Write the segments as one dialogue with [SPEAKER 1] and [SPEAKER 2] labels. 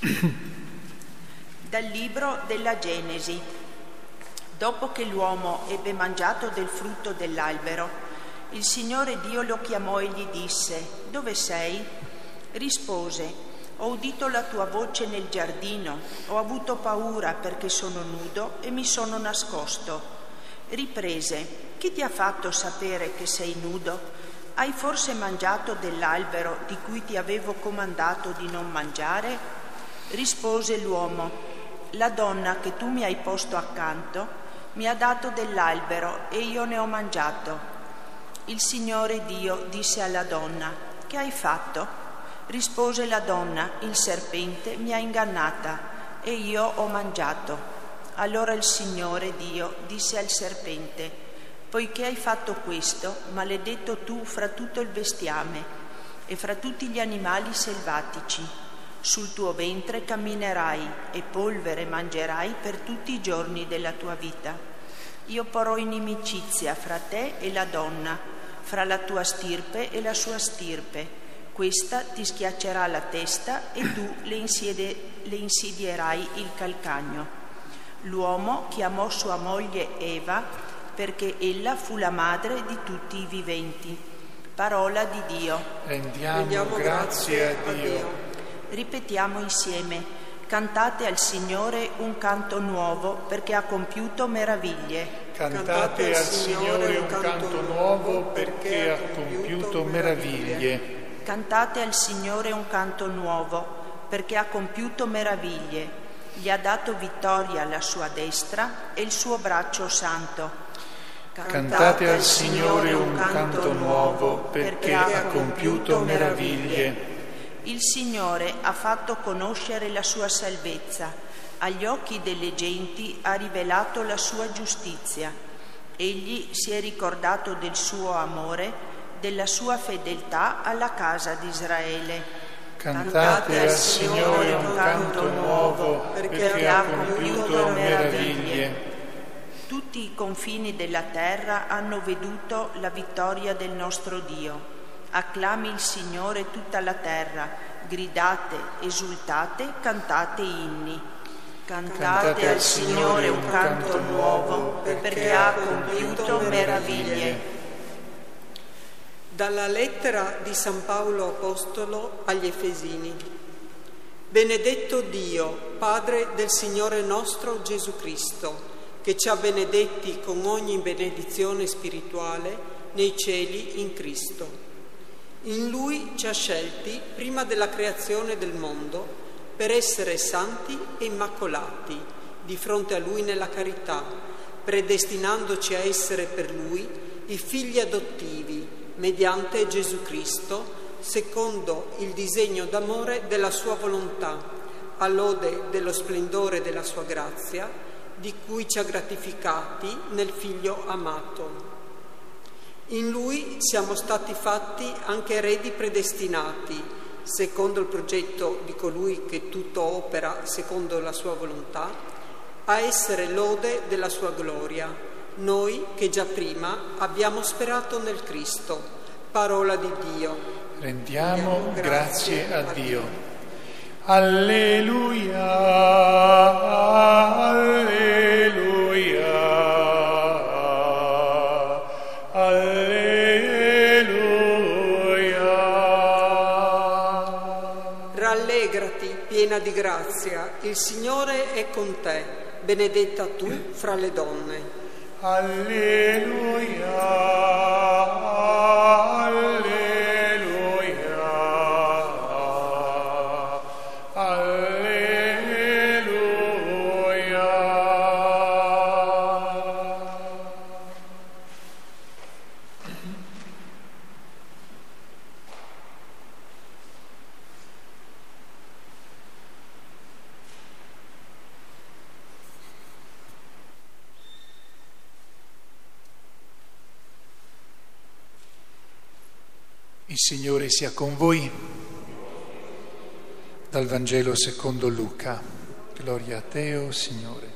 [SPEAKER 1] Dal libro della Genesi. Dopo che l'uomo ebbe mangiato del frutto dell'albero, il Signore Dio lo chiamò e gli disse, Dove sei? Rispose, Ho udito la tua voce nel giardino, ho avuto paura perché sono nudo e mi sono nascosto. Riprese, Chi ti ha fatto sapere che sei nudo? Hai forse mangiato dell'albero di cui ti avevo comandato di non mangiare? Rispose l'uomo, la donna che tu mi hai posto accanto mi ha dato dell'albero e io ne ho mangiato. Il Signore Dio disse alla donna, che hai fatto? Rispose la donna, il serpente mi ha ingannata e io ho mangiato. Allora il Signore Dio disse al serpente, Poiché hai fatto questo, maledetto tu fra tutto il bestiame e fra tutti gli animali selvatici. Sul tuo ventre camminerai e polvere mangerai per tutti i giorni della tua vita. Io porrò inimicizia fra te e la donna, fra la tua stirpe e la sua stirpe. Questa ti schiaccerà la testa e tu le, insiede, le insidierai il calcagno. L'uomo chiamò sua moglie Eva perché ella fu la madre di tutti i viventi. Parola di Dio.
[SPEAKER 2] Rendiamo, Rendiamo grazie a Dio. Dio.
[SPEAKER 1] Ripetiamo insieme. Cantate al Signore un canto nuovo perché ha compiuto meraviglie.
[SPEAKER 2] Cantate al Signore un canto nuovo perché ha compiuto meraviglie.
[SPEAKER 1] Cantate al Signore un canto nuovo perché ha compiuto meraviglie. Gli ha dato vittoria alla sua destra e il suo braccio santo.
[SPEAKER 2] Cantate al Signore un canto nuovo perché ha compiuto meraviglie.
[SPEAKER 1] Il Signore ha fatto conoscere la sua salvezza, agli occhi delle genti ha rivelato la sua giustizia. Egli si è ricordato del suo amore, della sua fedeltà alla casa di Israele.
[SPEAKER 2] Cantate al Signore un canto nuovo perché ha compiuto meraviglie.
[SPEAKER 1] Tutti i confini della terra hanno veduto la vittoria del nostro Dio. Acclami il Signore tutta la terra, gridate, esultate, cantate inni. Cantate, cantate al Signore un canto nuovo perché ha compiuto meraviglie.
[SPEAKER 3] Dalla lettera di San Paolo Apostolo agli Efesini. Benedetto Dio, Padre del Signore nostro Gesù Cristo che ci ha benedetti con ogni benedizione spirituale nei cieli in Cristo. In Lui ci ha scelti prima della creazione del mondo per essere santi e immacolati di fronte a Lui nella carità, predestinandoci a essere per Lui i figli adottivi mediante Gesù Cristo, secondo il disegno d'amore della Sua volontà, all'ode dello splendore della Sua grazia, di cui ci ha gratificati nel Figlio amato. In Lui siamo stati fatti anche eredi predestinati, secondo il progetto di colui che tutto opera secondo la sua volontà, a essere lode della sua gloria, noi che già prima abbiamo sperato nel Cristo, parola di Dio.
[SPEAKER 2] Rendiamo grazie, grazie a Dio. Alleluia, alleluia,
[SPEAKER 3] di grazia, il Signore è con te, benedetta tu fra le donne.
[SPEAKER 2] Alleluia. Signore sia con voi. Dal Vangelo secondo Luca. Gloria a te, o oh Signore.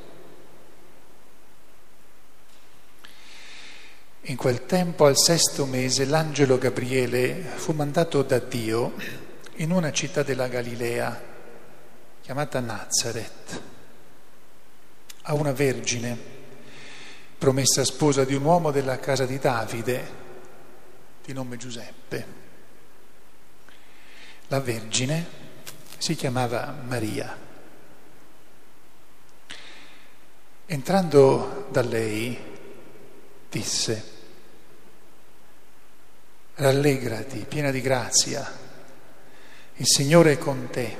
[SPEAKER 2] In quel tempo, al sesto mese, l'angelo Gabriele fu mandato da Dio in una città della Galilea chiamata Nazareth, a una vergine, promessa sposa di un uomo della casa di Davide, di nome Giuseppe. La vergine si chiamava Maria. Entrando da lei, disse, rallegrati, piena di grazia, il Signore è con te.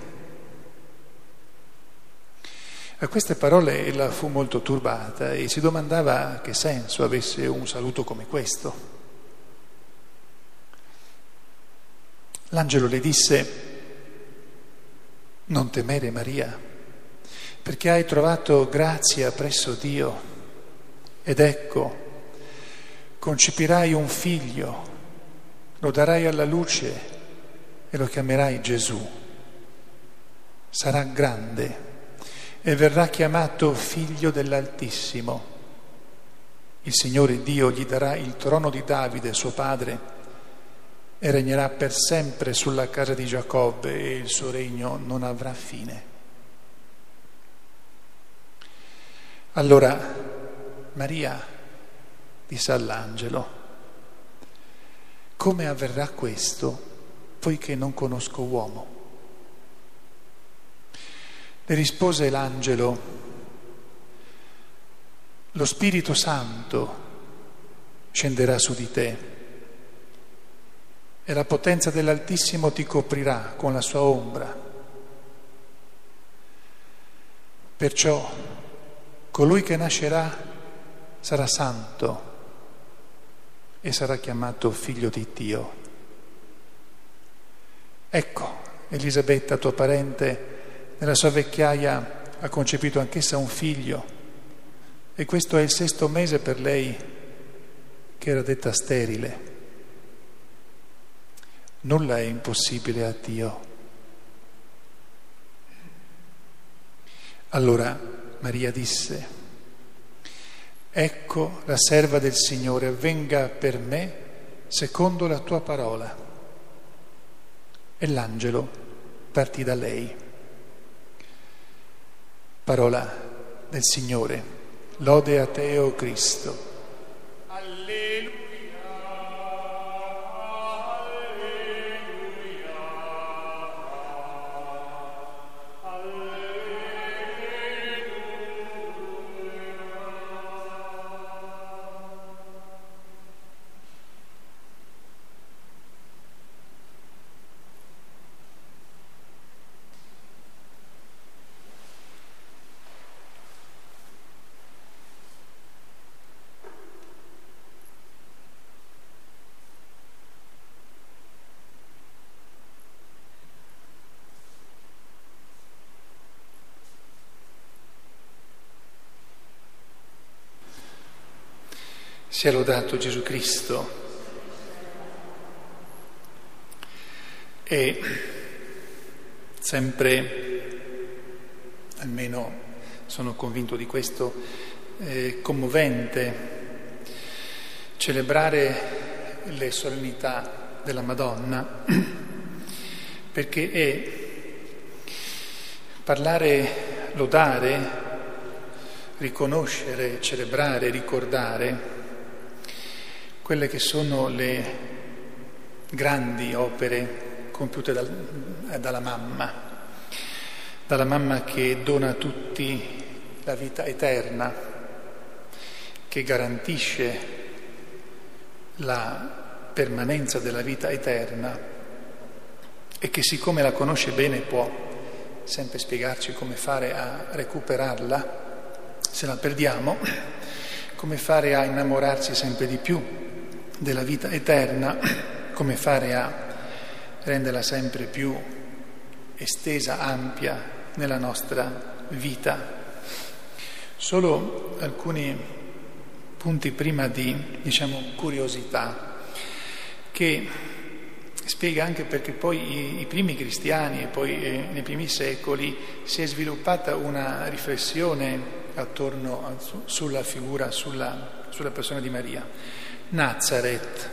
[SPEAKER 2] A queste parole ella fu molto turbata e si domandava che senso avesse un saluto come questo. L'angelo le disse, non temere Maria, perché hai trovato grazia presso Dio ed ecco, concepirai un figlio, lo darai alla luce e lo chiamerai Gesù. Sarà grande e verrà chiamato figlio dell'Altissimo. Il Signore Dio gli darà il trono di Davide, suo padre, e regnerà per sempre sulla casa di Giacobbe e il suo regno non avrà fine. Allora Maria disse all'angelo, come avverrà questo poiché non conosco uomo? Le rispose l'angelo, lo Spirito Santo scenderà su di te e la potenza dell'Altissimo ti coprirà con la sua ombra. Perciò colui che nascerà sarà santo e sarà chiamato figlio di Dio. Ecco, Elisabetta, tua parente, nella sua vecchiaia ha concepito anch'essa un figlio e questo è il sesto mese per lei che era detta sterile. Nulla è impossibile a Dio. Allora Maria disse, ecco la serva del Signore, avvenga per me secondo la tua parola. E l'angelo partì da lei. Parola del Signore. Lode a te, o oh Cristo. Sia lodato Gesù Cristo. E sempre, almeno sono convinto di questo, eh, commovente celebrare le solennità della Madonna, perché è parlare, lodare, riconoscere, celebrare, ricordare quelle che sono le grandi opere compiute dal, eh, dalla mamma, dalla mamma che dona a tutti la vita eterna, che garantisce la permanenza della vita eterna e che siccome la conosce bene può sempre spiegarci come fare a recuperarla, se la perdiamo, come fare a innamorarsi sempre di più della vita eterna, come fare a renderla sempre più estesa, ampia nella nostra vita. Solo alcuni punti prima di, diciamo, curiosità, che spiega anche perché poi i, i primi cristiani e poi eh, nei primi secoli si è sviluppata una riflessione attorno a, su, sulla figura, sulla, sulla persona di Maria. Nazareth.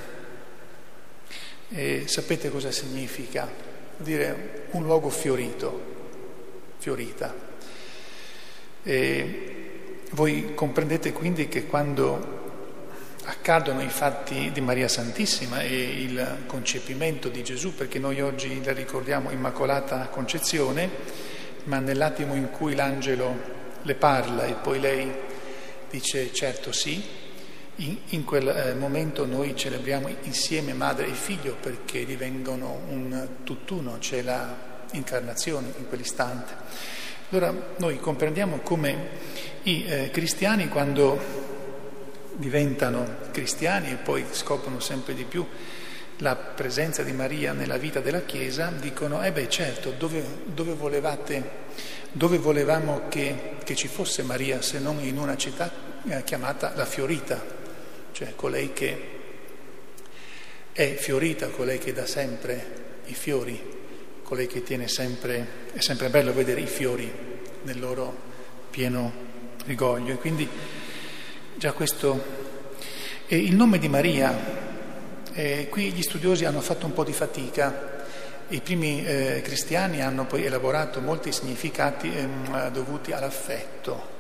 [SPEAKER 2] E sapete cosa significa? Vuol dire un luogo fiorito. fiorita. E voi comprendete quindi che quando accadono i fatti di Maria Santissima e il concepimento di Gesù, perché noi oggi la ricordiamo Immacolata Concezione, ma nell'attimo in cui l'angelo le parla e poi lei dice certo sì, in, in quel eh, momento noi celebriamo insieme madre e figlio perché divengono un tutt'uno, c'è la incarnazione in quell'istante. Allora noi comprendiamo come i eh, cristiani quando diventano cristiani e poi scoprono sempre di più la presenza di Maria nella vita della Chiesa, dicono, eh beh certo, dove, dove volevate, dove volevamo che, che, ci fosse Maria se non in una città eh, chiamata la Fiorita, cioè colei che è fiorita, colei che dà sempre i fiori, colei che tiene sempre, è sempre bello vedere i fiori nel loro pieno rigoglio. E quindi già questo... E il nome di Maria eh, qui gli studiosi hanno fatto un po' di fatica, i primi eh, cristiani hanno poi elaborato molti significati eh, dovuti all'affetto.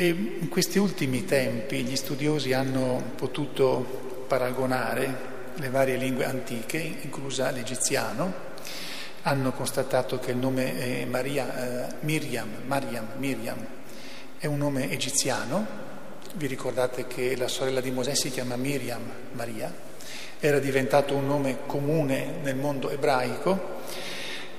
[SPEAKER 2] E in questi ultimi tempi gli studiosi hanno potuto paragonare le varie lingue antiche, inclusa l'egiziano, hanno constatato che il nome Maria, eh, Miriam, Mariam, Miriam, è un nome egiziano, vi ricordate che la sorella di Mosè si chiama Miriam Maria, era diventato un nome comune nel mondo ebraico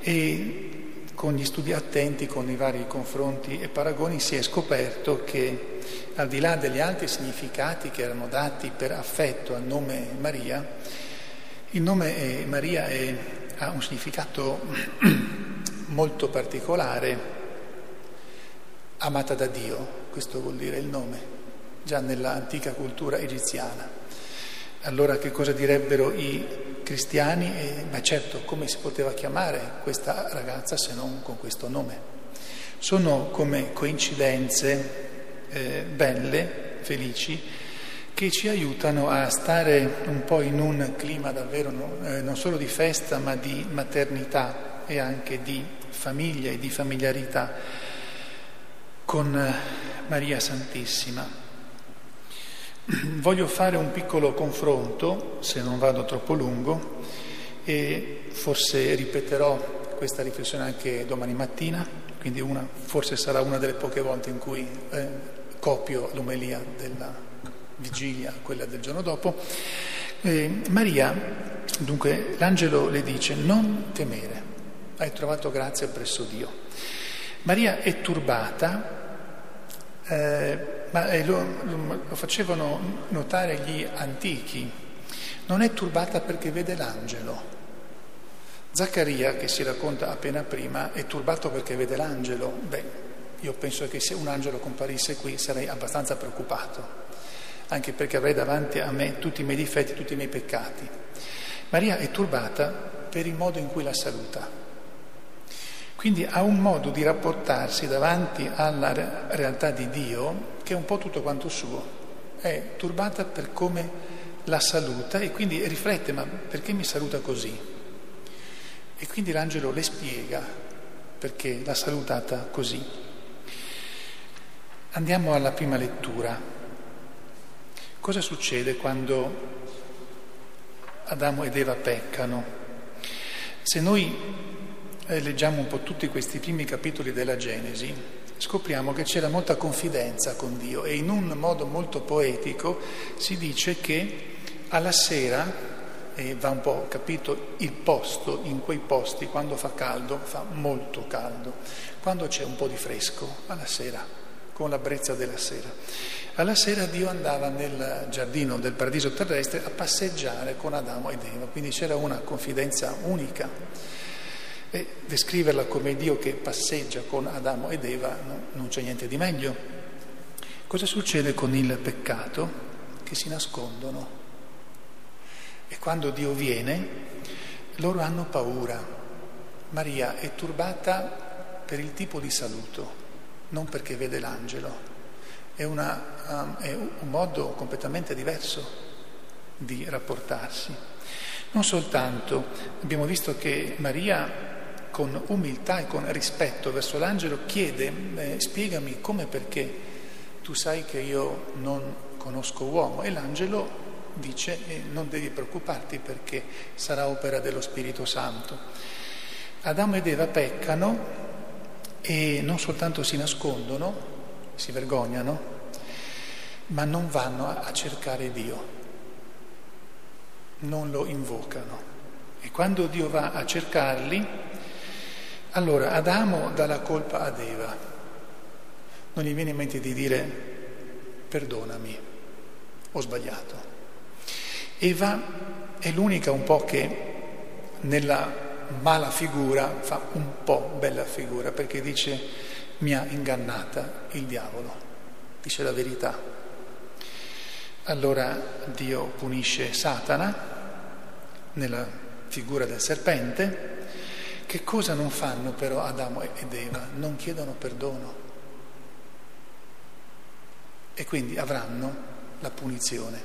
[SPEAKER 2] e con gli studi attenti, con i vari confronti e paragoni, si è scoperto che al di là degli altri significati che erano dati per affetto al nome Maria, il nome Maria è, ha un significato molto particolare, amata da Dio, questo vuol dire il nome già nell'antica cultura egiziana. Allora che cosa direbbero i cristiani? Eh, ma certo, come si poteva chiamare questa ragazza se non con questo nome? Sono come coincidenze eh, belle, felici, che ci aiutano a stare un po' in un clima davvero no, eh, non solo di festa, ma di maternità e anche di famiglia e di familiarità con eh, Maria Santissima. Voglio fare un piccolo confronto, se non vado troppo lungo, e forse ripeterò questa riflessione anche domani mattina, quindi una, forse sarà una delle poche volte in cui eh, copio l'omelia della vigilia, quella del giorno dopo. Eh, Maria, dunque, l'angelo le dice non temere, hai trovato grazia presso Dio. Maria è turbata eh, ma eh, lo, lo facevano notare gli antichi, non è turbata perché vede l'angelo. Zaccaria, che si racconta appena prima, è turbato perché vede l'angelo. Beh, io penso che se un angelo comparisse qui sarei abbastanza preoccupato, anche perché avrei davanti a me tutti i miei difetti, tutti i miei peccati. Maria è turbata per il modo in cui la saluta. Quindi ha un modo di rapportarsi davanti alla realtà di Dio che è un po' tutto quanto suo. È turbata per come la saluta e quindi riflette, ma perché mi saluta così? E quindi l'angelo le spiega perché l'ha salutata così. Andiamo alla prima lettura. Cosa succede quando Adamo ed Eva peccano? Se noi eh, leggiamo un po' tutti questi primi capitoli della Genesi, scopriamo che c'era molta confidenza con Dio e in un modo molto poetico si dice che alla sera, e va un po' capito il posto, in quei posti quando fa caldo, fa molto caldo, quando c'è un po' di fresco, alla sera, con la brezza della sera. Alla sera Dio andava nel giardino del paradiso terrestre a passeggiare con Adamo ed Eva, quindi c'era una confidenza unica. E descriverla come Dio che passeggia con Adamo ed Eva no, non c'è niente di meglio. Cosa succede con il peccato? Che si nascondono. E quando Dio viene, loro hanno paura. Maria è turbata per il tipo di saluto, non perché vede l'angelo. È, una, um, è un modo completamente diverso di rapportarsi. Non soltanto, abbiamo visto che Maria con umiltà e con rispetto verso l'angelo chiede, eh, spiegami come e perché tu sai che io non conosco uomo e l'angelo dice eh, non devi preoccuparti perché sarà opera dello Spirito Santo. Adamo ed Eva peccano e non soltanto si nascondono, si vergognano, ma non vanno a cercare Dio, non lo invocano. E quando Dio va a cercarli, allora Adamo dà la colpa ad Eva. Non gli viene in mente di dire perdonami, ho sbagliato. Eva è l'unica un po' che nella mala figura fa un po' bella figura perché dice mi ha ingannata il diavolo, dice la verità. Allora Dio punisce Satana nella figura del serpente. Che cosa non fanno però Adamo ed Eva? Non chiedono perdono e quindi avranno la punizione.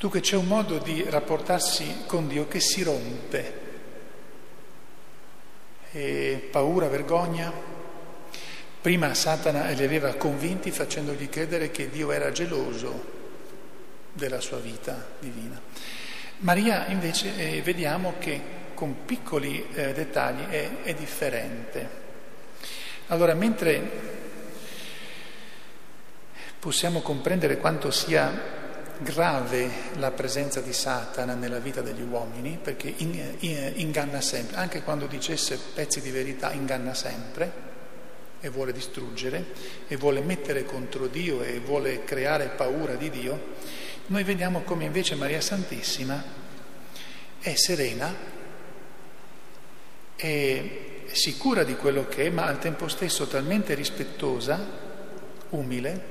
[SPEAKER 2] Dunque c'è un modo di rapportarsi con Dio che si rompe. E paura, vergogna. Prima Satana li aveva convinti facendogli credere che Dio era geloso della sua vita divina. Maria invece eh, vediamo che con piccoli eh, dettagli è, è differente. Allora, mentre possiamo comprendere quanto sia grave la presenza di Satana nella vita degli uomini, perché in, in, inganna sempre, anche quando dicesse pezzi di verità, inganna sempre e vuole distruggere e vuole mettere contro Dio e vuole creare paura di Dio, noi vediamo come invece Maria Santissima è serena, è sicura di quello che è, ma al tempo stesso talmente rispettosa, umile,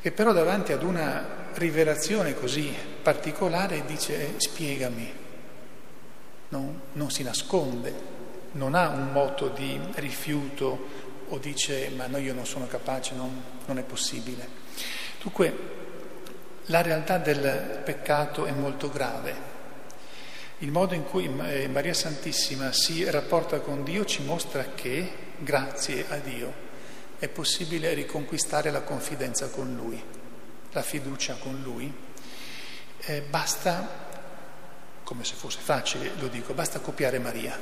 [SPEAKER 2] che però davanti ad una rivelazione così particolare dice eh, spiegami, non, non si nasconde, non ha un moto di rifiuto o dice ma no io non sono capace, non, non è possibile. Dunque la realtà del peccato è molto grave. Il modo in cui eh, Maria Santissima si rapporta con Dio ci mostra che, grazie a Dio, è possibile riconquistare la confidenza con Lui la fiducia con Lui, eh, basta, come se fosse facile, lo dico, basta copiare Maria,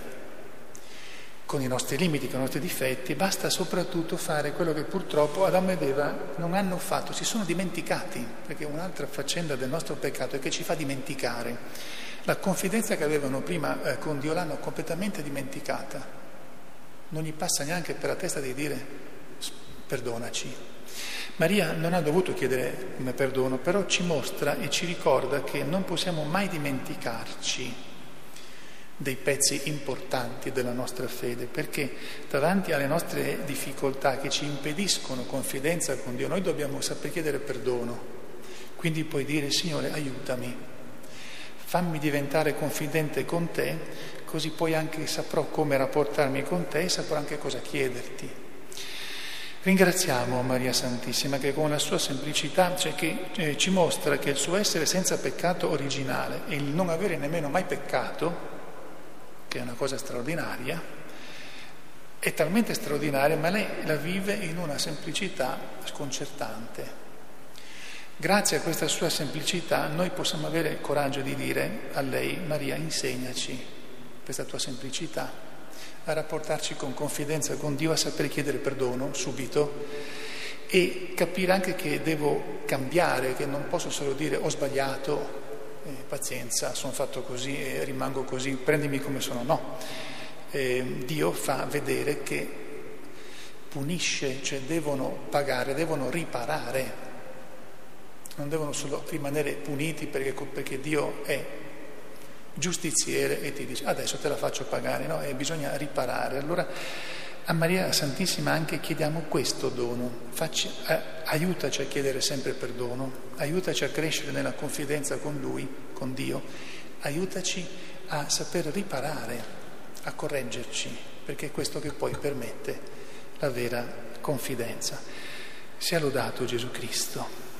[SPEAKER 2] con i nostri limiti, con i nostri difetti, basta soprattutto fare quello che purtroppo Adamo ed Eva non hanno fatto, si sono dimenticati, perché un'altra faccenda del nostro peccato è che ci fa dimenticare. La confidenza che avevano prima eh, con Dio l'hanno completamente dimenticata. Non gli passa neanche per la testa di dire perdonaci, Maria non ha dovuto chiedere come perdono, però ci mostra e ci ricorda che non possiamo mai dimenticarci dei pezzi importanti della nostra fede, perché davanti alle nostre difficoltà che ci impediscono confidenza con Dio, noi dobbiamo saper chiedere perdono. Quindi puoi dire, Signore, aiutami, fammi diventare confidente con te, così poi anche saprò come rapportarmi con te e saprò anche cosa chiederti. Ringraziamo Maria Santissima che con la sua semplicità, cioè che eh, ci mostra che il suo essere senza peccato originale e il non avere nemmeno mai peccato, che è una cosa straordinaria, è talmente straordinaria, ma lei la vive in una semplicità sconcertante. Grazie a questa sua semplicità noi possiamo avere il coraggio di dire a lei, Maria, insegnaci questa tua semplicità a rapportarci con confidenza con Dio, a sapere chiedere perdono subito e capire anche che devo cambiare, che non posso solo dire ho sbagliato, eh, pazienza, sono fatto così e rimango così, prendimi come sono. No, eh, Dio fa vedere che punisce, cioè devono pagare, devono riparare, non devono solo rimanere puniti perché, perché Dio è giustiziere e ti dice adesso te la faccio pagare, no? E bisogna riparare. Allora a Maria Santissima anche chiediamo questo dono, Facci, eh, aiutaci a chiedere sempre perdono, aiutaci a crescere nella confidenza con Lui, con Dio, aiutaci a saper riparare, a correggerci, perché è questo che poi permette la vera confidenza. Sia lodato Gesù Cristo.